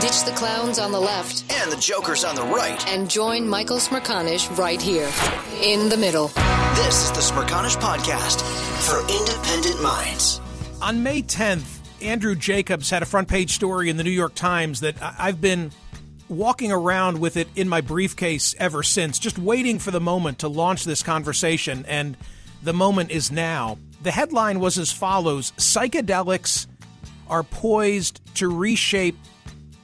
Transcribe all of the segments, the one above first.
Ditch the clowns on the left and the jokers on the right. and join Michael Smerconish right here in the middle. This is the Smerconish Podcast for independent minds. On May 10th, Andrew Jacobs had a front page story in the New York Times that I've been walking around with it in my briefcase ever since, just waiting for the moment to launch this conversation, and the moment is now. The headline was as follows Psychedelics are poised to reshape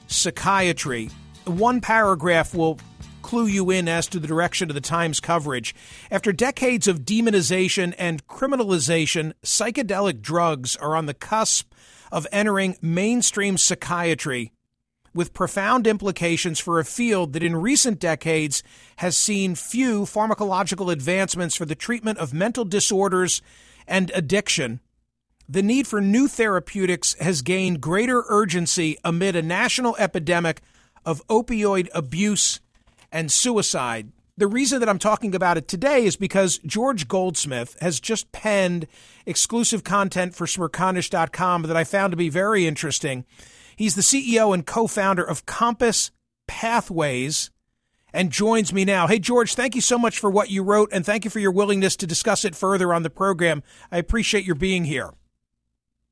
psychiatry. One paragraph will clue you in as to the direction of the Times coverage. After decades of demonization and criminalization, psychedelic drugs are on the cusp of entering mainstream psychiatry with profound implications for a field that in recent decades has seen few pharmacological advancements for the treatment of mental disorders and addiction. The need for new therapeutics has gained greater urgency amid a national epidemic of opioid abuse and suicide. The reason that I'm talking about it today is because George Goldsmith has just penned exclusive content for Smerconish.com that I found to be very interesting. He's the CEO and co founder of Compass Pathways and joins me now. Hey, George, thank you so much for what you wrote and thank you for your willingness to discuss it further on the program. I appreciate your being here.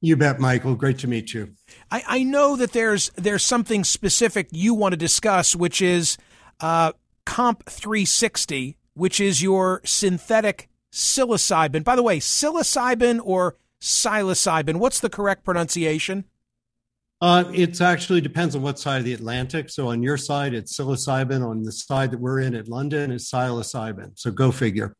You bet, Michael. Great to meet you. I, I know that there's there's something specific you want to discuss, which is uh, Comp 360, which is your synthetic psilocybin. By the way, psilocybin or psilocybin? What's the correct pronunciation? Uh, it actually depends on what side of the Atlantic. So on your side, it's psilocybin. On the side that we're in at London, it's psilocybin. So go figure.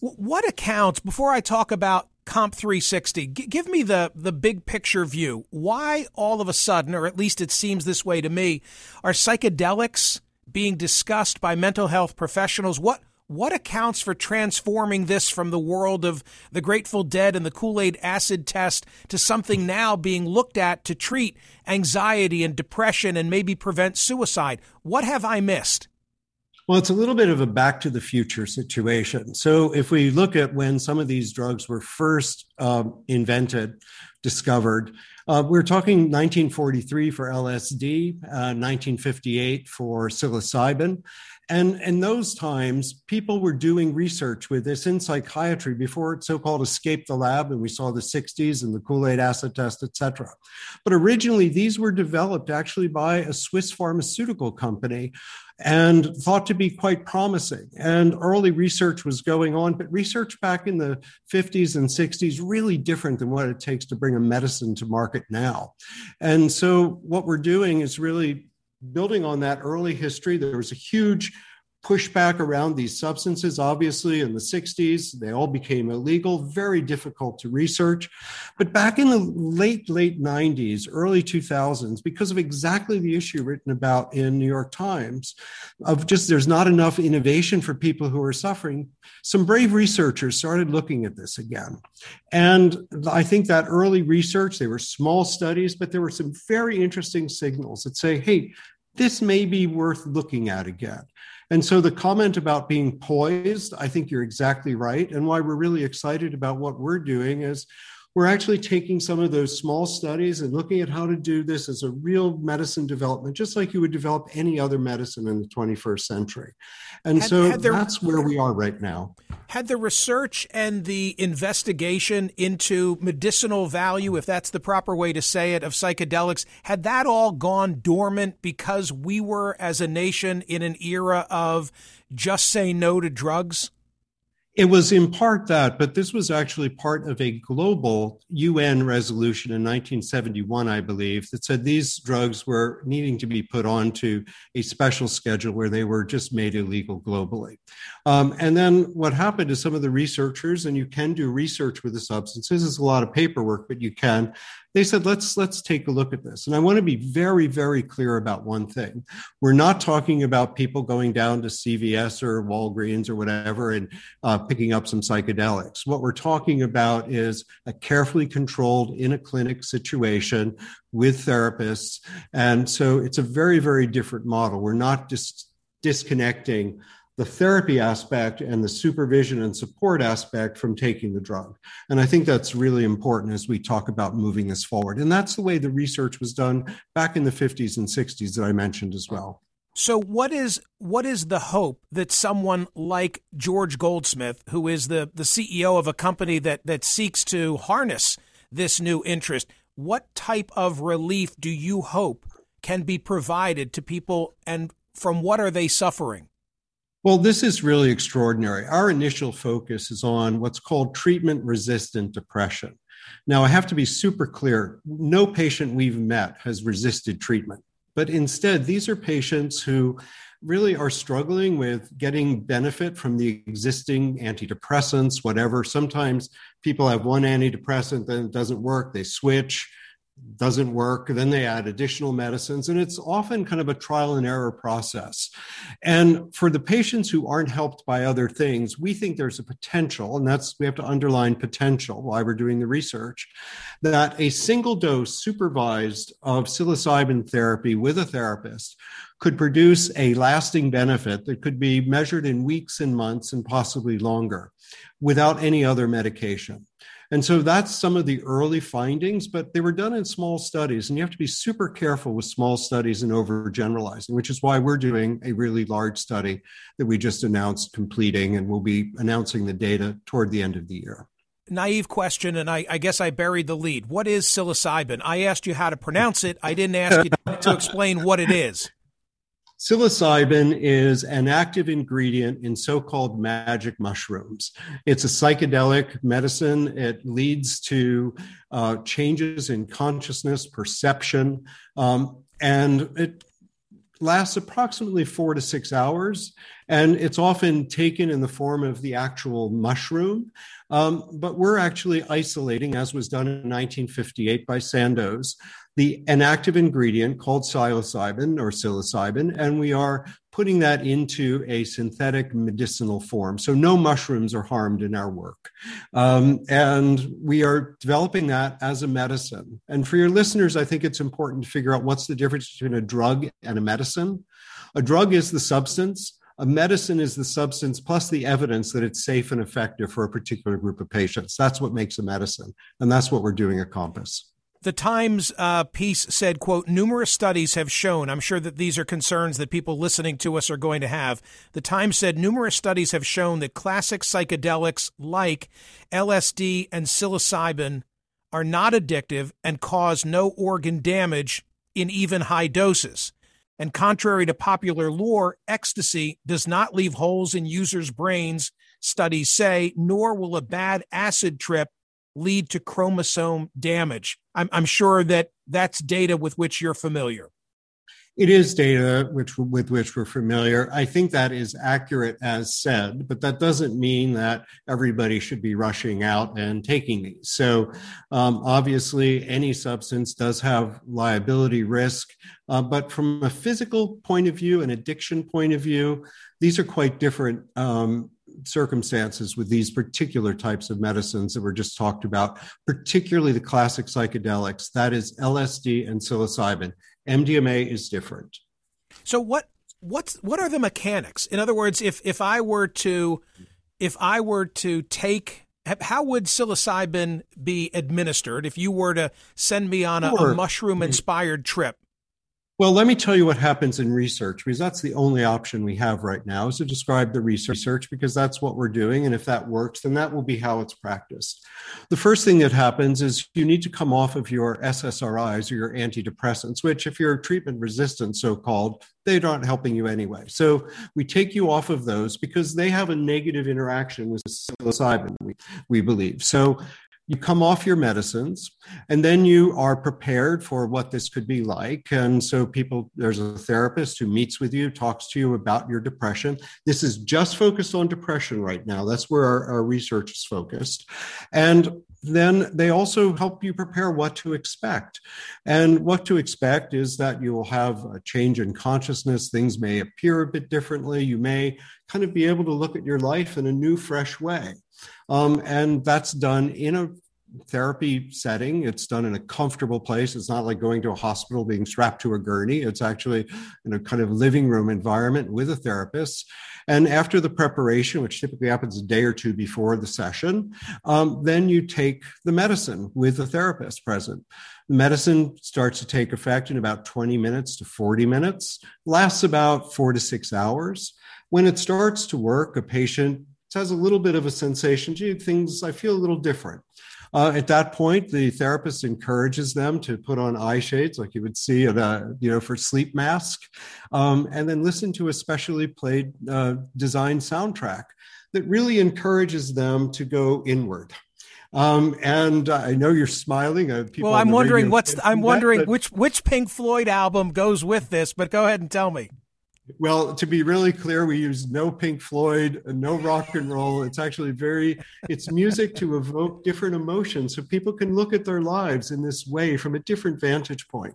What accounts before I talk about Comp 360? G- give me the the big picture view. Why all of a sudden, or at least it seems this way to me, are psychedelics being discussed by mental health professionals? What what accounts for transforming this from the world of the Grateful Dead and the Kool Aid acid test to something now being looked at to treat anxiety and depression and maybe prevent suicide? What have I missed? Well, it's a little bit of a back to the future situation. So, if we look at when some of these drugs were first um, invented, discovered, uh, we're talking 1943 for LSD, uh, 1958 for psilocybin. And in those times, people were doing research with this in psychiatry before it so-called escaped the lab, and we saw the 60s and the Kool-Aid acid test, et cetera. But originally, these were developed actually by a Swiss pharmaceutical company and thought to be quite promising. And early research was going on, but research back in the 50s and 60s really different than what it takes to bring a medicine to market now. And so what we're doing is really building on that early history. There was a huge pushback around these substances. Obviously, in the 60s, they all became illegal, very difficult to research. But back in the late, late 90s, early 2000s, because of exactly the issue written about in New York Times of just there's not enough innovation for people who are suffering, some brave researchers started looking at this again. And I think that early research, they were small studies, but there were some very interesting signals that say, hey, this may be worth looking at again. And so the comment about being poised, I think you're exactly right. And why we're really excited about what we're doing is we're actually taking some of those small studies and looking at how to do this as a real medicine development, just like you would develop any other medicine in the 21st century. And had, so had there, that's where we are right now. Had the research and the investigation into medicinal value, if that's the proper way to say it, of psychedelics, had that all gone dormant because we were, as a nation, in an era of just say no to drugs? It was in part that, but this was actually part of a global UN resolution in 1971, I believe, that said these drugs were needing to be put onto a special schedule where they were just made illegal globally. Um, and then what happened is some of the researchers, and you can do research with the substances, it's a lot of paperwork, but you can, they said let's let's take a look at this. And i want to be very very clear about one thing. We're not talking about people going down to cvs or walgreens or whatever and uh, picking up some psychedelics. What we're talking about is a carefully controlled in a clinic situation with therapists. And so it's a very very different model. We're not just disconnecting the therapy aspect and the supervision and support aspect from taking the drug. And I think that's really important as we talk about moving this forward. And that's the way the research was done back in the 50s and 60s that I mentioned as well. So what is what is the hope that someone like George Goldsmith, who is the, the CEO of a company that, that seeks to harness this new interest, what type of relief do you hope can be provided to people and from what are they suffering? Well, this is really extraordinary. Our initial focus is on what's called treatment resistant depression. Now, I have to be super clear no patient we've met has resisted treatment, but instead, these are patients who really are struggling with getting benefit from the existing antidepressants, whatever. Sometimes people have one antidepressant, then it doesn't work, they switch doesn't work then they add additional medicines and it's often kind of a trial and error process. And for the patients who aren't helped by other things we think there's a potential and that's we have to underline potential why we're doing the research that a single dose supervised of psilocybin therapy with a therapist could produce a lasting benefit that could be measured in weeks and months and possibly longer without any other medication and so that's some of the early findings, but they were done in small studies. And you have to be super careful with small studies and overgeneralizing, which is why we're doing a really large study that we just announced completing, and we'll be announcing the data toward the end of the year naive question, and I, I, guess I buried the lead. What is psilocybin? I asked you how to pronounce it. I didn't ask you to explain what it is. Psilocybin is an active ingredient in so called magic mushrooms. It's a psychedelic medicine. It leads to uh, changes in consciousness, perception, um, and it lasts approximately four to six hours. And it's often taken in the form of the actual mushroom. Um, but we're actually isolating, as was done in 1958 by Sandoz, the an active ingredient called psilocybin or psilocybin, and we are putting that into a synthetic medicinal form. So no mushrooms are harmed in our work. Um, and we are developing that as a medicine. And for your listeners, I think it's important to figure out what's the difference between a drug and a medicine. A drug is the substance. A medicine is the substance plus the evidence that it's safe and effective for a particular group of patients. That's what makes a medicine. And that's what we're doing at Compass. The Times uh, piece said, quote, numerous studies have shown, I'm sure that these are concerns that people listening to us are going to have. The Times said numerous studies have shown that classic psychedelics like LSD and psilocybin are not addictive and cause no organ damage in even high doses. And contrary to popular lore, ecstasy does not leave holes in users' brains, studies say, nor will a bad acid trip lead to chromosome damage. I'm, I'm sure that that's data with which you're familiar. It is data which with which we're familiar. I think that is accurate as said, but that doesn't mean that everybody should be rushing out and taking these. So, um, obviously, any substance does have liability risk, uh, but from a physical point of view, an addiction point of view, these are quite different um, circumstances with these particular types of medicines that were just talked about, particularly the classic psychedelics, that is LSD and psilocybin. MDMA is different. So what what's what are the mechanics? In other words, if if I were to if I were to take how would psilocybin be administered if you were to send me on a, a mushroom inspired trip? Well, let me tell you what happens in research because that's the only option we have right now is to describe the research because that's what we're doing. And if that works, then that will be how it's practiced. The first thing that happens is you need to come off of your SSRIs or your antidepressants, which, if you're treatment resistant, so called, they're not helping you anyway. So we take you off of those because they have a negative interaction with psilocybin, we, we believe. So you come off your medicines and then you are prepared for what this could be like. And so people there's a therapist who meets with you talks to you about your depression. This is just focused on depression right now. That's where our, our research is focused. And then they also help you prepare what to expect. And what to expect is that you will have a change in consciousness. Things may appear a bit differently. You may kind of be able to look at your life in a new fresh way um, and that's done in a therapy setting. It's done in a comfortable place. It's not like going to a hospital being strapped to a gurney. It's actually in a kind of living room environment with a therapist. And after the preparation, which typically happens a day or two before the session, um, then you take the medicine with the therapist present. The medicine starts to take effect in about 20 minutes to 40 minutes, lasts about four to six hours. When it starts to work, a patient has a little bit of a sensation, gee, things, I feel a little different. Uh, at that point, the therapist encourages them to put on eye shades, like you would see at a, you know, for sleep mask, um, and then listen to a specially played, uh, designed soundtrack that really encourages them to go inward. Um, and uh, I know you're smiling. Uh, well, I'm wondering what's. I'm wondering that, which which Pink Floyd album goes with this. But go ahead and tell me. Well, to be really clear, we use no Pink Floyd, no rock and roll. It's actually very, it's music to evoke different emotions so people can look at their lives in this way from a different vantage point.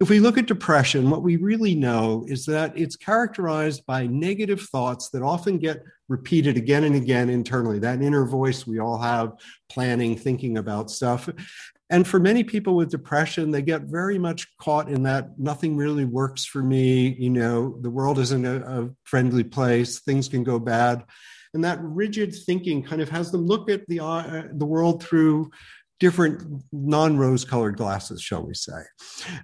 If we look at depression, what we really know is that it's characterized by negative thoughts that often get repeated again and again internally. That inner voice we all have planning, thinking about stuff. And for many people with depression, they get very much caught in that nothing really works for me. You know, the world isn't a, a friendly place, things can go bad. And that rigid thinking kind of has them look at the, uh, the world through different non-rose colored glasses, shall we say.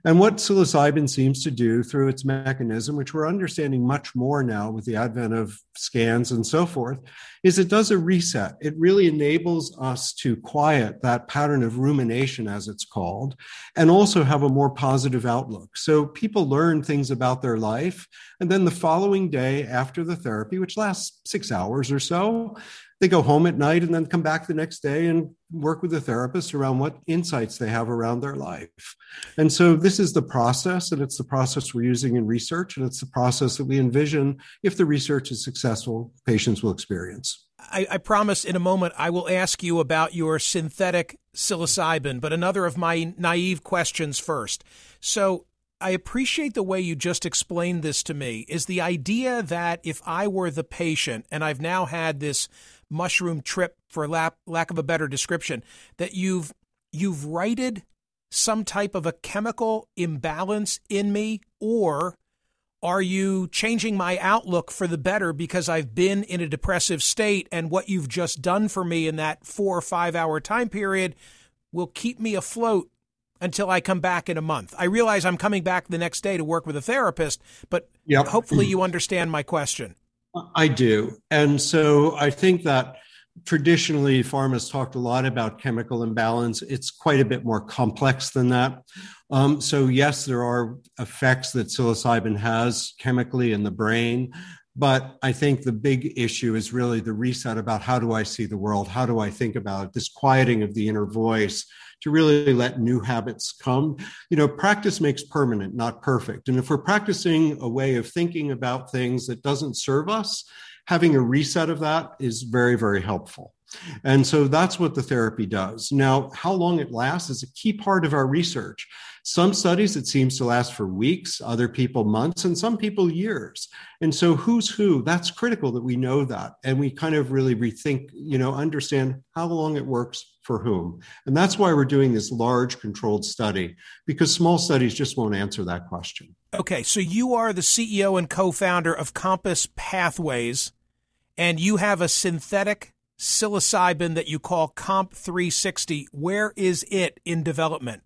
And what psilocybin seems to do through its mechanism, which we're understanding much more now with the advent of scans and so forth, is it does a reset. It really enables us to quiet that pattern of rumination, as it's called, and also have a more positive outlook. So people learn things about their life. And then the following day after the therapy, which lasts six hours or so, they go home at night and then come back the next day and work with the therapist around what insights they have around their life. And so this is the process, and it's the process we're using in research, and it's the process that we envision if the research is successful, patients will experience. I, I promise in a moment I will ask you about your synthetic psilocybin, but another of my naive questions first. So I appreciate the way you just explained this to me. Is the idea that if I were the patient and I've now had this mushroom trip, for lack, lack of a better description, that you've you've righted some type of a chemical imbalance in me, or are you changing my outlook for the better because I've been in a depressive state and what you've just done for me in that four or five hour time period will keep me afloat until I come back in a month? I realize I'm coming back the next day to work with a therapist, but yep. hopefully you understand my question. I do. And so I think that traditionally pharma's talked a lot about chemical imbalance. It's quite a bit more complex than that. Um, so, yes, there are effects that psilocybin has chemically in the brain. But I think the big issue is really the reset about how do I see the world? How do I think about it? This quieting of the inner voice to really let new habits come. You know, practice makes permanent, not perfect. And if we're practicing a way of thinking about things that doesn't serve us, having a reset of that is very, very helpful. And so that's what the therapy does. Now, how long it lasts is a key part of our research. Some studies, it seems to last for weeks, other people months, and some people years. And so, who's who? That's critical that we know that. And we kind of really rethink, you know, understand how long it works for whom. And that's why we're doing this large controlled study, because small studies just won't answer that question. Okay. So, you are the CEO and co founder of Compass Pathways, and you have a synthetic psilocybin that you call Comp 360. Where is it in development?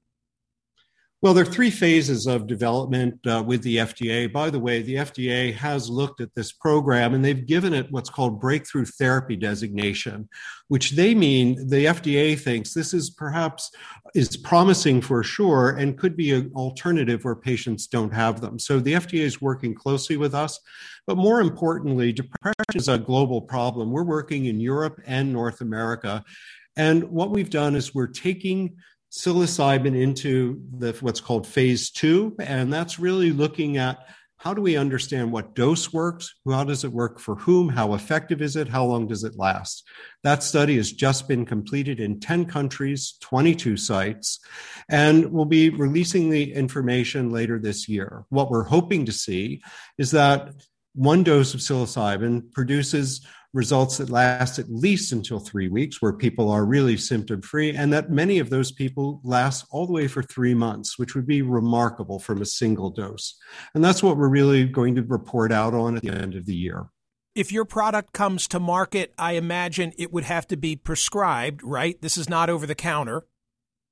Well, there are three phases of development uh, with the FDA. By the way, the FDA has looked at this program and they've given it what's called breakthrough therapy designation, which they mean the FDA thinks this is perhaps is promising for sure and could be an alternative where patients don't have them. So the FDA is working closely with us. But more importantly, depression is a global problem. We're working in Europe and North America. And what we've done is we're taking psilocybin into the what's called phase two, and that's really looking at how do we understand what dose works? How does it work for whom? How effective is it? How long does it last? That study has just been completed in 10 countries, 22 sites, and we'll be releasing the information later this year. What we're hoping to see is that one dose of psilocybin produces results that last at least until three weeks, where people are really symptom free, and that many of those people last all the way for three months, which would be remarkable from a single dose. And that's what we're really going to report out on at the end of the year. If your product comes to market, I imagine it would have to be prescribed, right? This is not over the counter.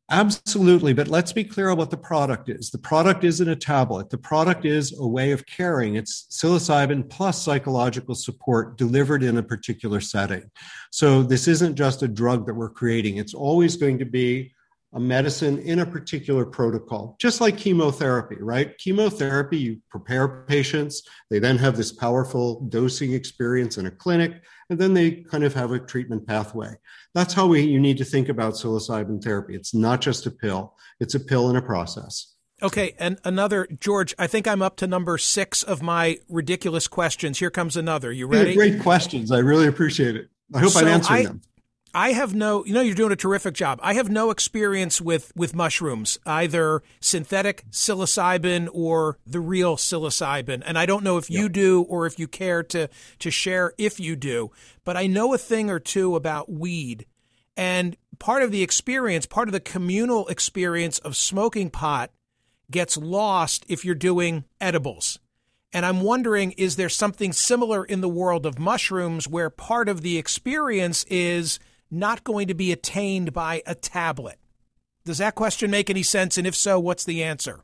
Absolutely. But let's be clear on what the product is. The product isn't a tablet. The product is a way of caring. It's psilocybin plus psychological support delivered in a particular setting. So this isn't just a drug that we're creating. It's always going to be a medicine in a particular protocol, just like chemotherapy, right? Chemotherapy, you prepare patients, they then have this powerful dosing experience in a clinic, and then they kind of have a treatment pathway. That's how we, you need to think about psilocybin therapy. It's not just a pill, it's a pill in a process. Okay, and another, George, I think I'm up to number six of my ridiculous questions. Here comes another. You ready? Great questions. I really appreciate it. I hope so I'm answering I, them. I have no, you know, you're doing a terrific job. I have no experience with with mushrooms, either synthetic psilocybin or the real psilocybin, and I don't know if you yep. do or if you care to to share if you do. But I know a thing or two about weed, and part of the experience, part of the communal experience of smoking pot, gets lost if you're doing edibles. And I'm wondering, is there something similar in the world of mushrooms where part of the experience is not going to be attained by a tablet. Does that question make any sense? And if so, what's the answer?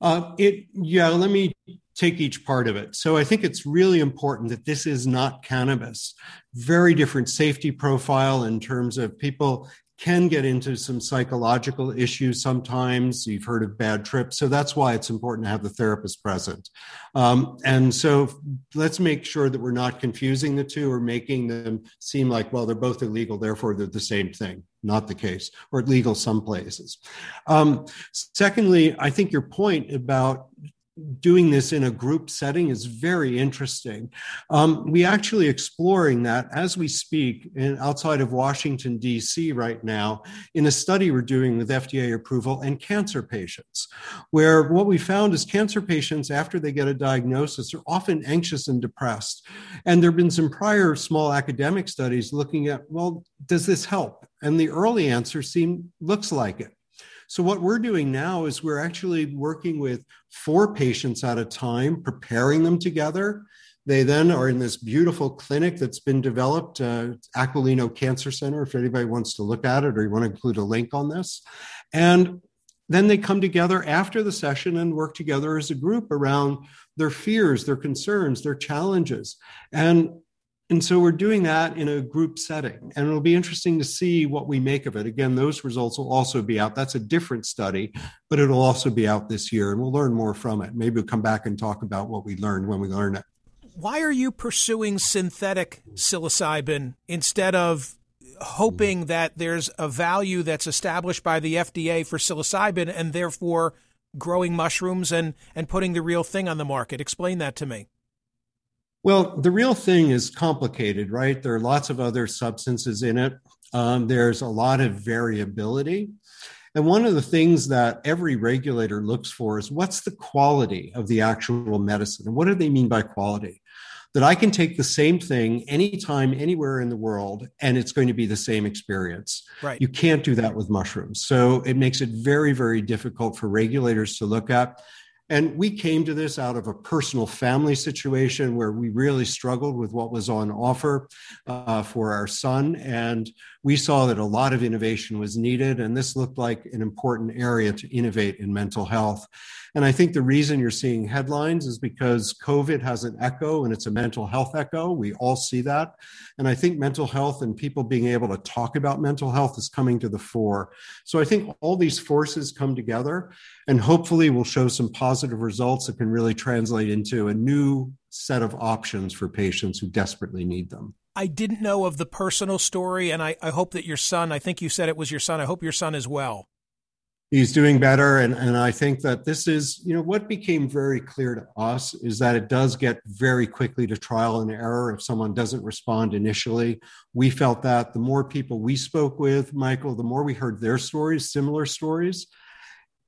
Uh, it yeah. Let me take each part of it. So I think it's really important that this is not cannabis. Very different safety profile in terms of people can get into some psychological issues sometimes. You've heard of bad trips. So that's why it's important to have the therapist present. Um, and so let's make sure that we're not confusing the two or making them seem like, well, they're both illegal, therefore they're the same thing. Not the case, or legal some places. Um, secondly, I think your point about doing this in a group setting is very interesting. Um, we actually exploring that as we speak in, outside of Washington, D.C. right now in a study we're doing with FDA approval and cancer patients, where what we found is cancer patients, after they get a diagnosis, are often anxious and depressed. And there have been some prior small academic studies looking at, well, does this help? And the early answer seem looks like it. So, what we're doing now is we're actually working with four patients at a time, preparing them together. They then are in this beautiful clinic that's been developed, uh, Aquilino Cancer Center, if anybody wants to look at it or you want to include a link on this. And then they come together after the session and work together as a group around their fears, their concerns, their challenges. And and so we're doing that in a group setting, and it'll be interesting to see what we make of it. Again, those results will also be out. That's a different study, but it'll also be out this year, and we'll learn more from it. Maybe we'll come back and talk about what we learned when we learn it. Why are you pursuing synthetic psilocybin instead of hoping that there's a value that's established by the FDA for psilocybin and therefore growing mushrooms and, and putting the real thing on the market? Explain that to me. Well, the real thing is complicated, right? There are lots of other substances in it. Um, there's a lot of variability. And one of the things that every regulator looks for is what's the quality of the actual medicine? And what do they mean by quality? That I can take the same thing anytime, anywhere in the world, and it's going to be the same experience. Right. You can't do that with mushrooms. So it makes it very, very difficult for regulators to look at And we came to this out of a personal family situation where we really struggled with what was on offer uh, for our son. And we saw that a lot of innovation was needed. And this looked like an important area to innovate in mental health. And I think the reason you're seeing headlines is because COVID has an echo and it's a mental health echo. We all see that. And I think mental health and people being able to talk about mental health is coming to the fore. So I think all these forces come together and hopefully will show some positive results that can really translate into a new set of options for patients who desperately need them. I didn't know of the personal story, and I, I hope that your son, I think you said it was your son, I hope your son is well he's doing better. And, and i think that this is you know what became very clear to us is that it does get very quickly to trial and error if someone doesn't respond initially. We felt that the more people we spoke with michael the more we heard their stories similar stories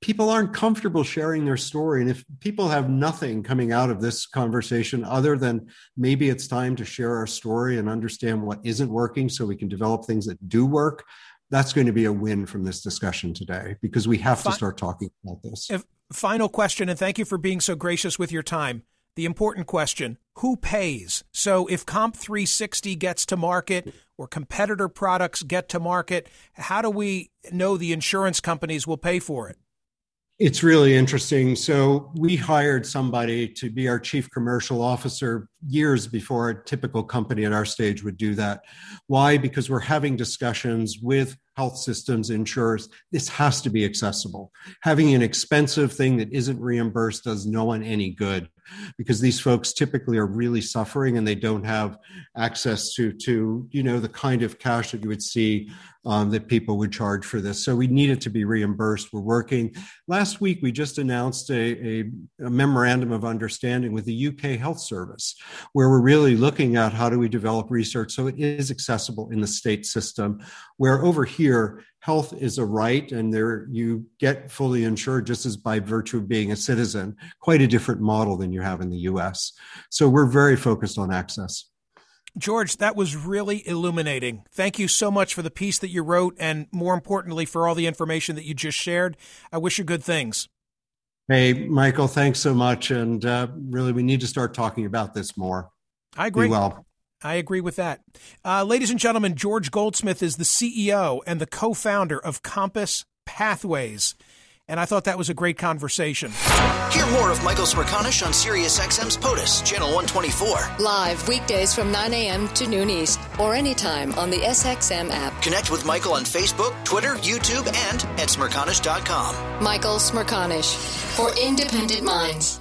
people aren't comfortable sharing their story. And if people have nothing coming out of this conversation other than maybe it's time to share our story and understand what isn't working so we can develop things that do work that's going to be a win from this discussion today because we have to start talking about this. If, final question, and thank you for being so gracious with your time. The important question who pays? So, if Comp 360 gets to market or competitor products get to market, how do we know the insurance companies will pay for it? It's really interesting. So, we hired somebody to be our chief commercial officer years before a typical company at our stage would do that. Why? Because we're having discussions with health systems, insurers. This has to be accessible. Having an expensive thing that isn't reimbursed does no one any good because these folks typically are really suffering and they don't have access to to you know the kind of cash that you would see um, that people would charge for this. So we need it to be reimbursed. We're working. Last week, we just announced a, a, a, memorandum of understanding with the UK Health Service, where we're really looking at how do we develop research so it is accessible in the state system, where over here, health is a right and there you get fully insured just as by virtue of being a citizen, quite a different model than you have in the US. So we're very focused on access. George, that was really illuminating. Thank you so much for the piece that you wrote and more importantly for all the information that you just shared. I wish you good things. Hey, Michael, thanks so much. And uh, really, we need to start talking about this more. I agree. Be well. I agree with that. Uh, ladies and gentlemen, George Goldsmith is the CEO and the co founder of Compass Pathways and I thought that was a great conversation. Hear more of Michael Smerconish on SiriusXM's POTUS, Channel 124. Live weekdays from 9 a.m. to noon East, or anytime on the SXM app. Connect with Michael on Facebook, Twitter, YouTube, and at Smerconish.com. Michael Smerconish, for independent minds.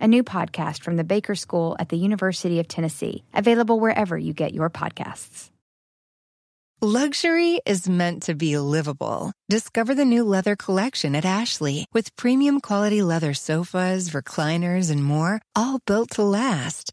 a new podcast from the Baker School at the University of Tennessee, available wherever you get your podcasts. Luxury is meant to be livable. Discover the new leather collection at Ashley with premium quality leather sofas, recliners, and more, all built to last.